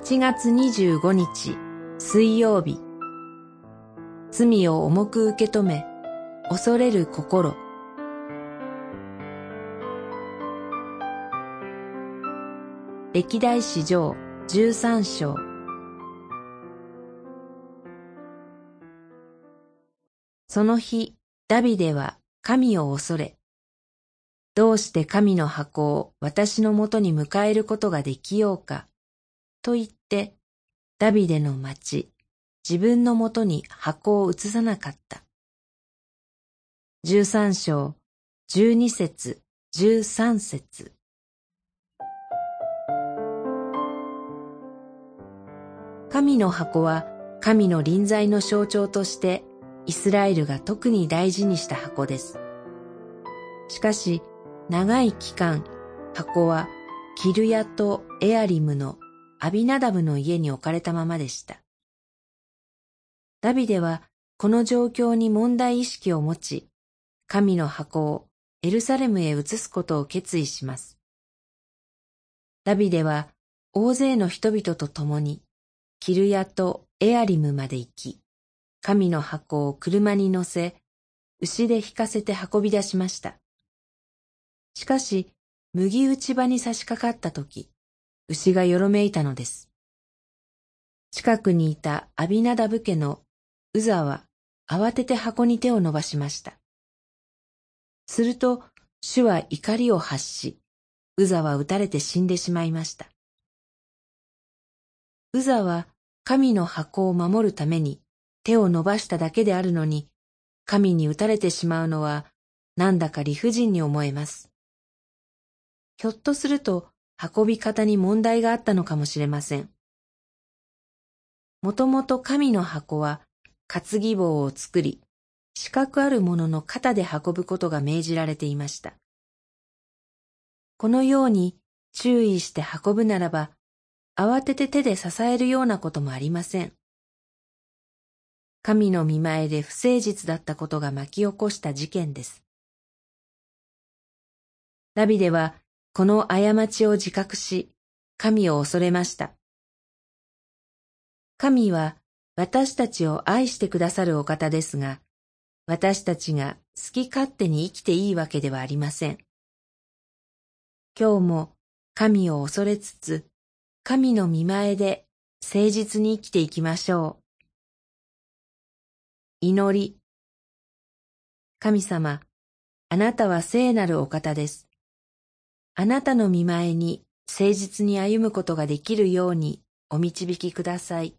7月25日水曜日。罪を重く受け止め恐れる心。歴代史上十三章。その日ダビデは神を恐れどうして神の箱を私のもとに迎えることができようか。と言って、ダビデの町、自分のもとに箱を移さなかった。十三章、十二節、十三節。神の箱は神の臨在の象徴としてイスラエルが特に大事にした箱です。しかし、長い期間、箱はキルヤとエアリムのアビナダブの家に置かれたままでした。ダビデはこの状況に問題意識を持ち、神の箱をエルサレムへ移すことを決意します。ダビデは大勢の人々と共に、キルヤとエアリムまで行き、神の箱を車に乗せ、牛で引かせて運び出しました。しかし、麦打ち場に差し掛かった時、牛がよろめいたのです。近くにいたアビナダブ家のウザは慌てて箱に手を伸ばしました。すると主は怒りを発し、ウザは撃たれて死んでしまいました。ウザは神の箱を守るために手を伸ばしただけであるのに、神に撃たれてしまうのはなんだか理不尽に思えます。ひょっとすると運び方に問題があったのかもしれません。もともと神の箱は担ぎ棒を作り、四角あるものの肩で運ぶことが命じられていました。このように注意して運ぶならば、慌てて手で支えるようなこともありません。神の見前で不誠実だったことが巻き起こした事件です。ダビデはこの過ちを自覚し、神を恐れました。神は私たちを愛してくださるお方ですが、私たちが好き勝手に生きていいわけではありません。今日も神を恐れつつ、神の見前で誠実に生きていきましょう。祈り。神様、あなたは聖なるお方です。あなたの見前に誠実に歩むことができるようにお導きください。